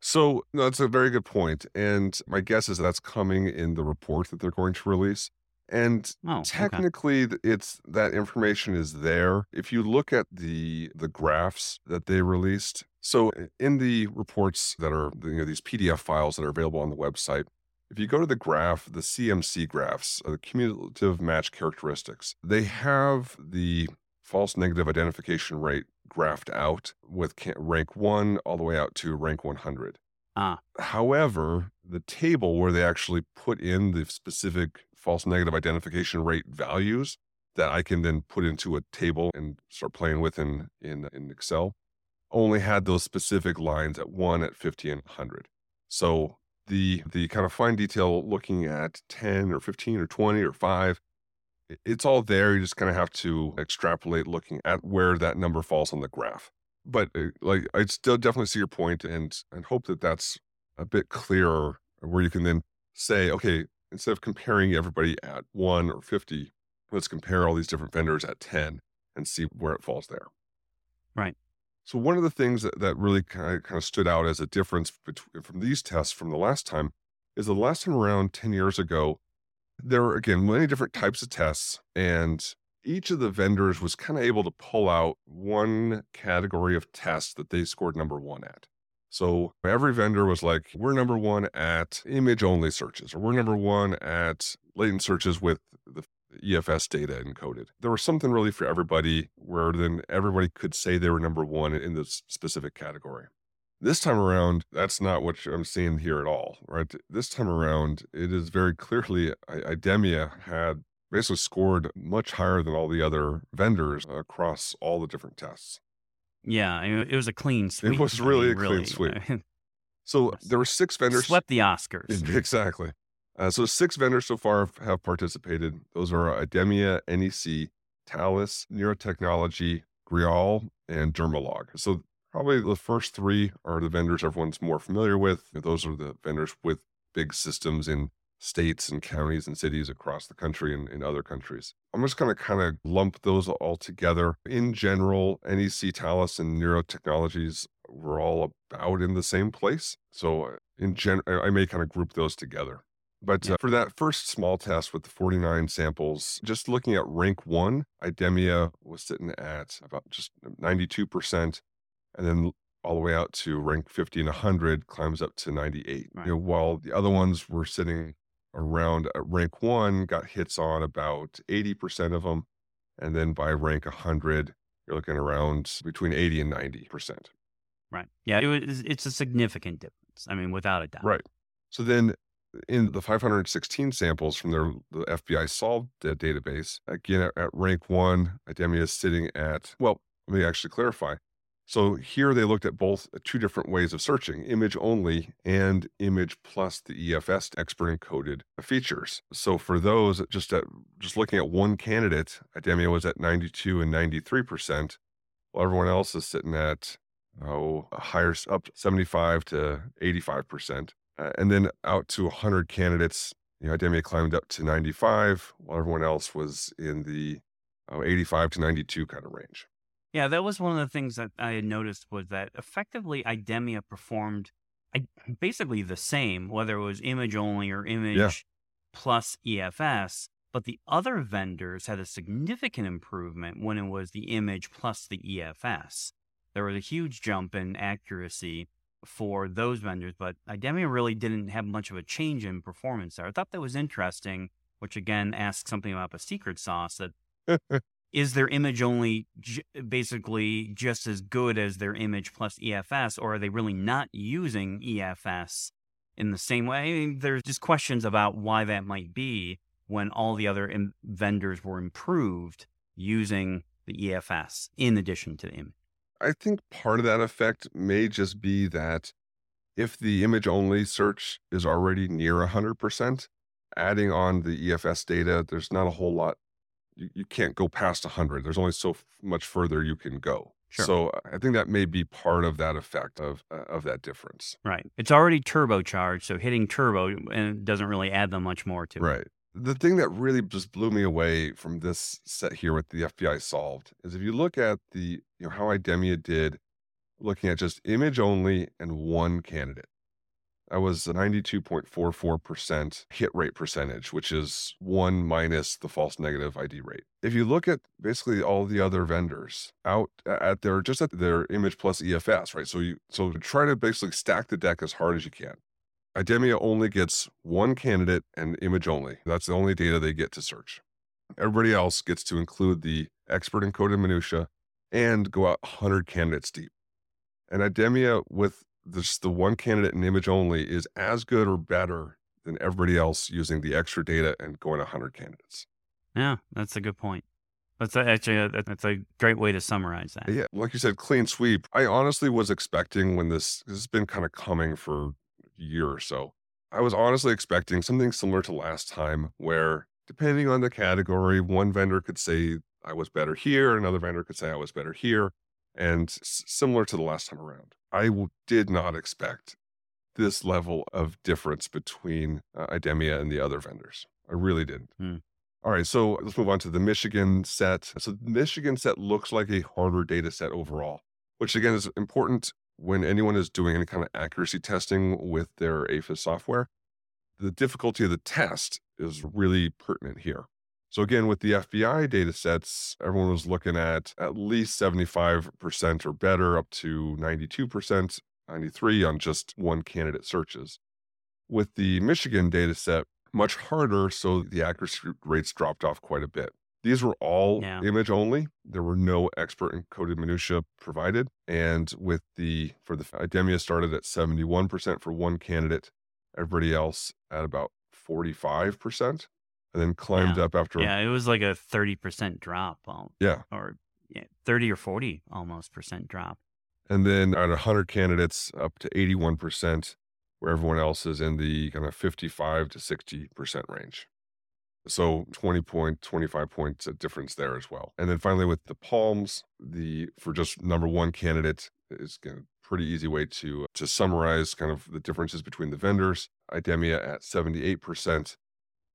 So no, that's a very good point, and my guess is that's coming in the report that they're going to release. And oh, technically, okay. it's that information is there. If you look at the the graphs that they released, so in the reports that are you know these PDF files that are available on the website, if you go to the graph, the CMC graphs, uh, the cumulative match characteristics, they have the false negative identification rate graphed out with rank one all the way out to rank 100. Ah. However, the table where they actually put in the specific false negative identification rate values that I can then put into a table and start playing with in, in, in Excel only had those specific lines at one, at 50, and 100. So the the kind of fine detail looking at 10 or 15 or 20 or 5 it's all there. You just kind of have to extrapolate looking at where that number falls on the graph. But uh, like, I still definitely see your point and and hope that that's a bit clearer, where you can then say, okay, instead of comparing everybody at one or fifty, let's compare all these different vendors at ten and see where it falls there. Right. So one of the things that, that really kind of, kind of stood out as a difference between, from these tests from the last time is the last time around 10 years ago, there were, again, many different types of tests, and each of the vendors was kind of able to pull out one category of tests that they scored number one at. So every vendor was like, we're number one at image only searches, or we're number one at latent searches with the EFS data encoded. There was something really for everybody where then everybody could say they were number one in this specific category. This time around, that's not what I'm seeing here at all, right? This time around, it is very clearly IDEMIA had basically scored much higher than all the other vendors across all the different tests. Yeah, it was a clean sweep. It was really a really. clean sweep. So there were six vendors. Swept the Oscars. Exactly. Uh, so six vendors so far have participated. Those are IDEMIA, NEC, Thales, Neurotechnology, Griaule, and Dermalog. So Probably the first three are the vendors everyone's more familiar with. Those are the vendors with big systems in states and counties and cities across the country and in other countries. I'm just going to kind of lump those all together. In general, NEC Thales and Neurotechnologies were all about in the same place. So uh, in gen, I may kind of group those together. But uh, for that first small test with the 49 samples, just looking at rank one, IDEMIA was sitting at about just 92%. And then all the way out to rank 50 and 100 climbs up to 98. Right. You know, while the other ones were sitting around uh, rank one, got hits on about 80% of them. And then by rank 100, you're looking around between 80 and 90%. Right. Yeah. It was, it's a significant difference. I mean, without a doubt. Right. So then in the 516 samples from their the FBI solved database, again at, at rank one, IDEMIA is sitting at, well, let me actually clarify. So here they looked at both uh, two different ways of searching, image only and image plus the EFS expert encoded features. So for those just at just looking at one candidate, IDEMIA was at 92 and 93%, while everyone else is sitting at oh higher up 75 to 85%. Uh, and then out to 100 candidates, you know, IDEMIA climbed up to 95, while everyone else was in the oh, 85 to 92 kind of range. Yeah, that was one of the things that I had noticed was that effectively IDEMIA performed basically the same, whether it was image only or image yeah. plus EFS. But the other vendors had a significant improvement when it was the image plus the EFS. There was a huge jump in accuracy for those vendors, but IDEMIA really didn't have much of a change in performance there. I thought that was interesting, which again asks something about the secret sauce that is their image only j- basically just as good as their image plus EFS, or are they really not using EFS in the same way? I mean, there's just questions about why that might be when all the other Im- vendors were improved using the EFS in addition to the image. I think part of that effect may just be that if the image only search is already near 100%, adding on the EFS data, there's not a whole lot you, you can't go past 100 there's only so f- much further you can go Sure. So I think that may be part of that effect of uh, of that difference. Right. It's already turbocharged, so hitting turbo and doesn't really add them much more to it. Right. The thing that really just blew me away from this set here with the FBI solved is if you look at the you know how IDEMIA did looking at just image only and one candidate. I was a 92.44% hit rate percentage, which is one minus the false negative ID rate. If you look at basically all the other vendors out at their just at their image plus EFS, right? So you so try to basically stack the deck as hard as you can. IDEMIA only gets one candidate and image only. That's the only data they get to search. Everybody else gets to include the expert encoded minutia and go out 100 candidates deep. And IDEMIA with this the one candidate and image only is as good or better than everybody else using the extra data and going 100 candidates. Yeah, that's a good point. That's actually uh, a, that's a great way to summarize that. Yeah, like you said, clean sweep. I honestly was expecting when this, this has been kind of coming for year or so. I was honestly expecting something similar to last time, where depending on the category, one vendor could say I was better here, another vendor could say I was better here, and s- similar to the last time around. I w- did not expect this level of difference between uh, IDEMIA and the other vendors. I really didn't. Hmm. All right, so let's move on to the Michigan set. So the Michigan set looks like a harder data set overall, which again is important when anyone is doing any kind of accuracy testing with their AFIS software. The difficulty of the test is really pertinent here. So again, with the FBI data sets, everyone was looking at at least 75% or better, up to 92%, 93 on just one candidate searches. With the Michigan data set, much harder, so the accuracy rates dropped off quite a bit. These were all yeah. image only. There were no expert encoded minutia provided. And with the, for the IDEMIA started at 71% for one candidate, everybody else at about 45% and then climbed yeah. up after. Yeah, it was like a 30% drop. Um, yeah. Or yeah, 30 or 40 almost percent drop. And then at 100 candidates, up to 81%, where everyone else is in the kind of 55 to 60% range. So 20 point, 25 points difference there as well. And then finally with the palms, the for just number one candidate is a pretty easy way to to summarize kind of the differences between the vendors. IDEMIA at 78%,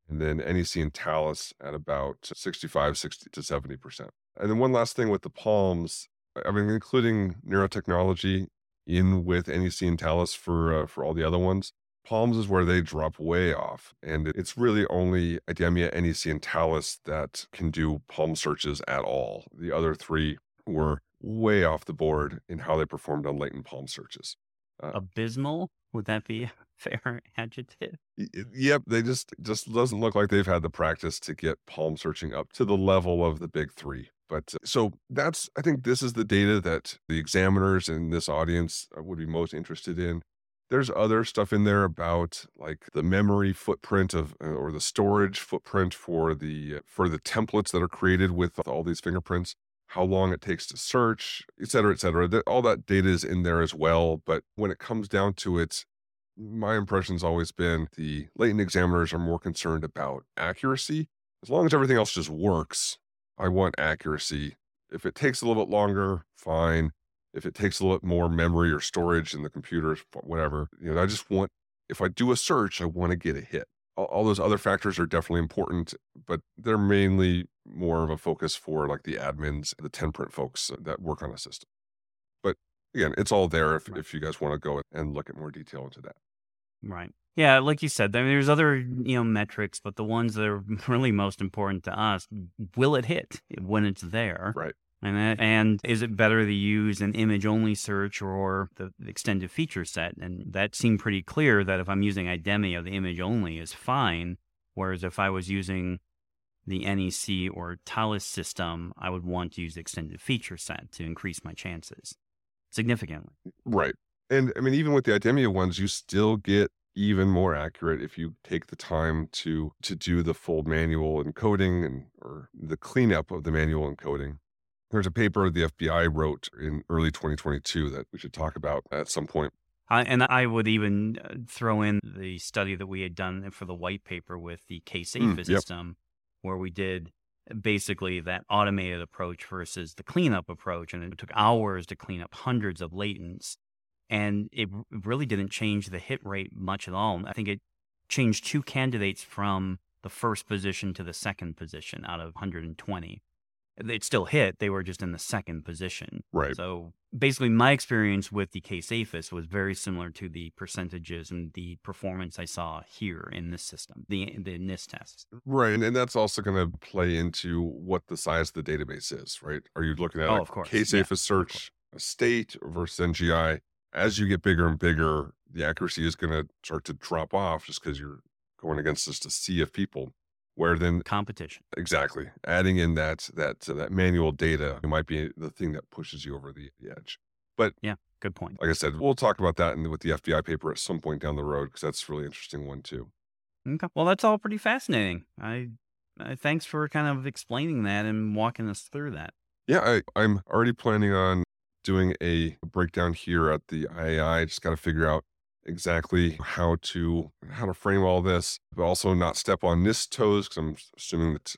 and then NEC and Thales at about 65, 60 to 70%. And then one last thing with the palms, I mean, including neurotechnology in with NEC and Thales for uh, for all the other ones. Palms is where they drop way off, and it's really only IDEMIA, NEC, and Thales that can do palm searches at all. The other three were way off the board in how they performed on latent palm searches. Uh, Abysmal? Would that be a fair adjective? Yep, they just just doesn't look like they've had the practice to get palm searching up to the level of the big three. But uh, so that's, I think this is the data that the examiners in this audience uh, would be most interested in. There's other stuff in there about like the memory footprint of uh, or the storage footprint for the for the templates that are created with all these fingerprints, how long it takes to search, et cetera, et cetera. All that data is in there as well. But when it comes down to it, my impression's always been the latent examiners are more concerned about accuracy. As long as everything else just works, I want accuracy. If it takes a little bit longer, fine. If it takes a little bit more memory or storage in the computer, whatever, you know, I just want, if I do a search, I want to get a hit. All, all those other factors are definitely important, but they're mainly more of a focus for like the admins, the 10 print folks that work on a system. But again, it's all there if, right. if you guys want to go and look at more detail into that. Right. Yeah, like you said, I mean, there's other you know metrics, but the ones that are really most important to us, will it hit when it's there? Right. And that, and is it better to use an image only search or the extended feature set? And that seemed pretty clear that if I'm using IDEMIA, the image only is fine. Whereas if I was using the NEC or Thales system, I would want to use the extended feature set to increase my chances significantly. Right. And I mean, even with the IDEMIA ones, you still get even more accurate if you take the time to to do the full manual encoding and or the cleanup of the manual encoding. There's a paper the FBI wrote in early 2022 that we should talk about at some point. and I would even uh, throw in the study that we had done for the white paper with the mm, yep. system, where we did basically that automated approach versus the cleanup approach. And it took hours to clean up hundreds of latents and it really didn't change the hit rate much at all. I think it changed two candidates from the first position to the second position out of 120. It still hit, they were just in the second position. Right. So basically, my experience with the case AFIS was very similar to the percentages and the performance I saw here in this system, the, the NIST tests. Right. And, and that's also going to play into what the size of the database is, right? Are you looking at oh, a of course. case yeah, AFIS search, state versus NGI? as you get bigger and bigger, the accuracy is going to start to drop off just because you're going against just a sea of people. Where then competition exactly adding in that that uh, that manual data might be the thing that pushes you over the, the edge. But yeah, good point. Like I said, we'll talk about that in, with the FBI paper at some point down the road because that's a really interesting one too. Okay, well that's all pretty fascinating. I, I thanks for kind of explaining that and walking us through that. Yeah, I, I'm already planning on doing a breakdown here at the IAI. Just got to figure out exactly how to how to frame all this, but also not step on NIST toes because I'm assuming that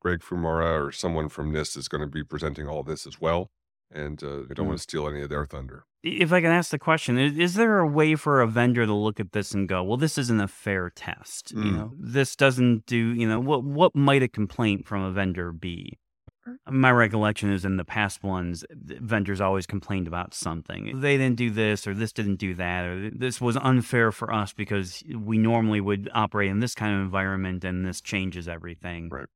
Greg Fiumara or someone from NIST is going to be presenting all this as well. And uh, I don't mm. want to steal any of their thunder. If I can ask the question, is, is, there a way for a vendor to look at this and go, "Well, this isn't a fair test. Mm. You know, this doesn't do. You know, what what might a complaint from a vendor be?" My recollection is in the past ones, vendors always complained about something. They didn't do this, or this didn't do that, or this was unfair for us because we normally would operate in this kind of environment and this changes everything. Right.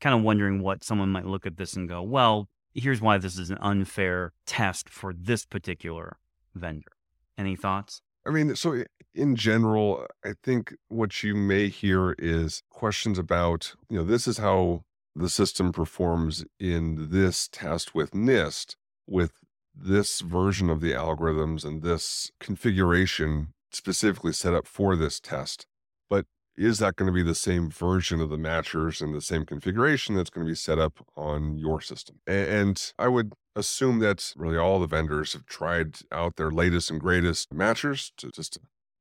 Kind of wondering what someone might look at this and go, well, here's why this is an unfair test for this particular vendor. Any thoughts? I mean, so in general, I think what you may hear is questions about, you know, this is how the system performs in this test with NIST with this version of the algorithms and this configuration specifically set up for this test. But is that going to be the same version of the matchers and the same configuration that's going to be set up on your system? And I would assume that really all the vendors have tried out their latest and greatest matchers to just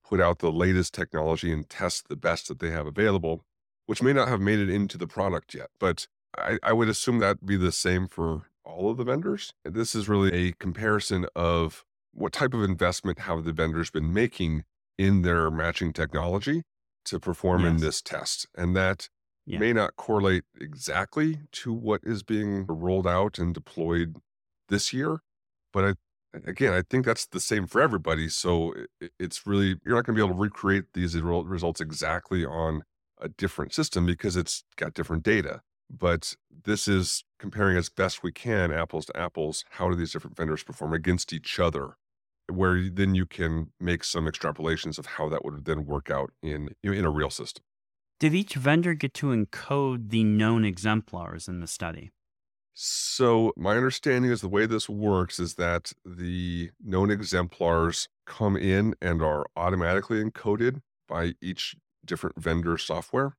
put out the latest technology and test the best that they have available which may not have made it into the product yet. But I, I would assume that'd be the same for all of the vendors. This is really a comparison of what type of investment have the vendors been making in their matching technology to perform in this test. And that Yeah. may not correlate exactly to what is being rolled out and deployed this year. But I, again, I think that's the same for everybody. So it, it's really, you're not going to be able to recreate these results exactly on a different system because it's got different data. But this is comparing as best we can, apples to apples. How do these different vendors perform against each other? Where then you can make some extrapolations of how that would then work out in in a real system. Did each vendor get to encode the known exemplars in the study? So my understanding is the way this works is that the known exemplars come in and are automatically encoded by each different vendor software.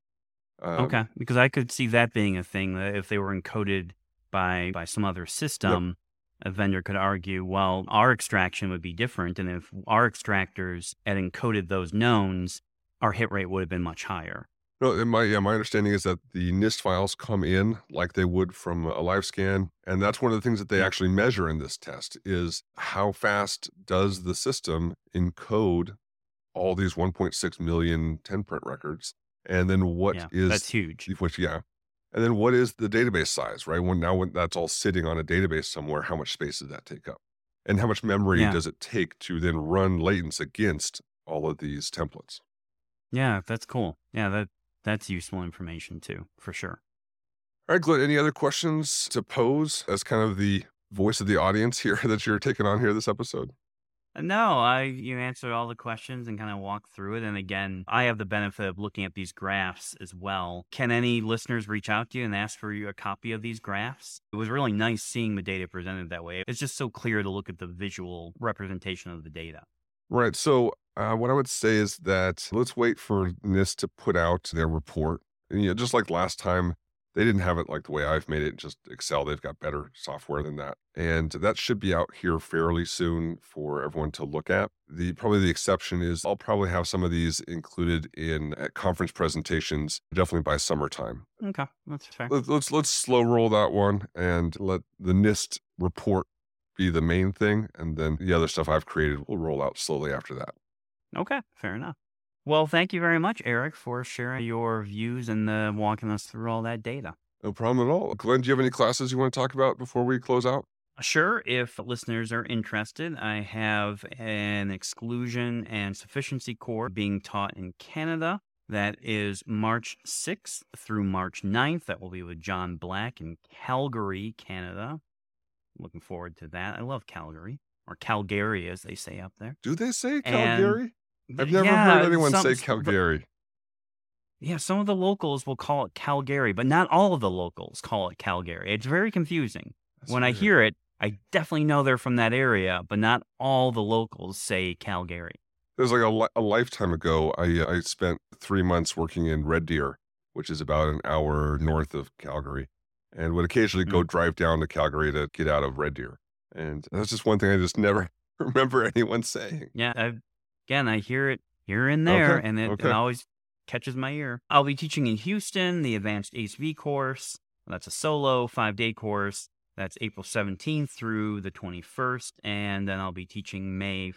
Um, Okay, because I could see that being a thing that if they were encoded by by some other system, a vendor could argue, well, our extraction would be different, and if our extractors had encoded those knowns, our hit rate would have been much higher. No, my yeah, my understanding is that the NIST files come in like they would from a live scan, and that's one of the things that they actually measure in this test is how fast does the system encode all these 1.6 million 10 print records, and then what yeah, is that's huge. which yeah, and then what is the database size, right? When now when that's all sitting on a database somewhere, how much space does that take up, and how much memory Yeah. does it take to then run latents against all of these templates? Yeah, that's cool. Yeah, that that's useful information too, for sure. All right, Glenn, any other questions to pose as kind of the voice of the audience here that you're taking on here this episode? Uh, No, I you answered all the questions and kind of walked through it. And again, I have the benefit of looking at these graphs as well. Can any listeners reach out to you and ask for you a copy of these graphs? It was really nice seeing the data presented that way. It's just so clear to look at the visual representation of the data. Right. So, uh, what I would say is that let's wait for NIST to put out their report. And, you know, just like last time, they didn't have it like the way I've made it, just Excel. They've got better software than that. And that should be out here fairly soon for everyone to look at. The probably the exception is I'll probably have some of these included in at conference presentations, definitely by summertime. Okay, that's fair. Let- let's let's slow roll that one and let the NIST report be the main thing, and then the other stuff I've created will roll out slowly after that. Okay, fair enough. Well, thank you very much, Eric, for sharing your views and uh, walking us through all that data. No problem at all. Glenn, do you have any classes you want to talk about before we close out? Sure, if listeners are interested, I have an exclusion and sufficiency course being taught in Canada. That is March 6th through March 9th. That will be with John Black in Calgary, Canada. Looking forward to that. I love Calgary, or Calgary as they say up there. Do they say And- Calgary? I've never Yeah, heard anyone some- say Calgary. Yeah, some of the locals will call it Calgary, but not all of the locals call it Calgary. It's very confusing. That's when I hear it, I definitely know they're from that area, but not all the locals say Calgary. There's like a, li- a lifetime ago, I uh, I spent three months working in Red Deer, which is about an hour north of Calgary, and would occasionally go Mm. drive down to Calgary to get out of Red Deer. And that's just one thing I just never remember anyone saying. Yeah, I, again, I hear it here and there, Okay, and it, okay. it always catches my ear. I'll be teaching in Houston, the Advanced ACV course. That's a solo five day course. That's April 17th through the 21st. And then I'll be teaching May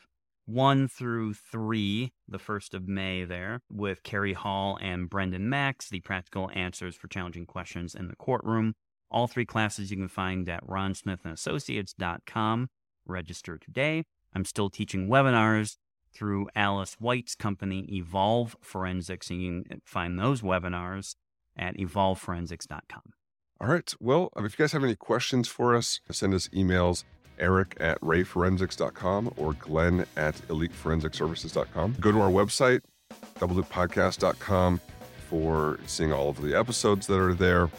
1 through 3, the 1st of May there, with Carrie Hall and Brendan Max, the practical answers for challenging questions in the courtroom. All three classes you can find at ronsmithandassociates.com. Register today. I'm still teaching webinars through Alice White's company, Evolve Forensics, and you can find those webinars at evolveforensics.com. All right. Well, if you guys have any questions for us, send us emails eric at rayforensics.com or glenn at eliteforensicservices.com. Go to our website, doubleloop.podcast.com for seeing all of the episodes that are there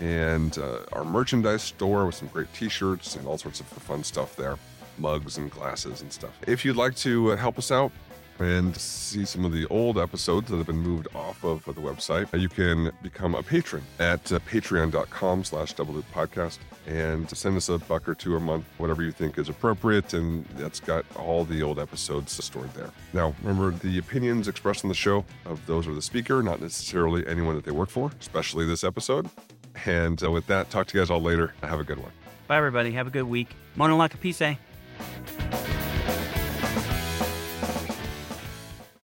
and uh, our merchandise store with some great t-shirts and all sorts of fun stuff there mugs and glasses and stuff if you'd like to uh, help us out and see some of the old episodes that have been moved off of the website, you can become a patron at uh, patreon.com slash podcast and send us a buck or two a month, whatever you think is appropriate. And that's got all the old episodes stored there. Now, remember the opinions expressed on the show of those of the speaker, not necessarily anyone that they work for, especially this episode. And uh, with that, talk to you guys all later. Have a good one. Bye, everybody. Have a good week. Mono Laka Música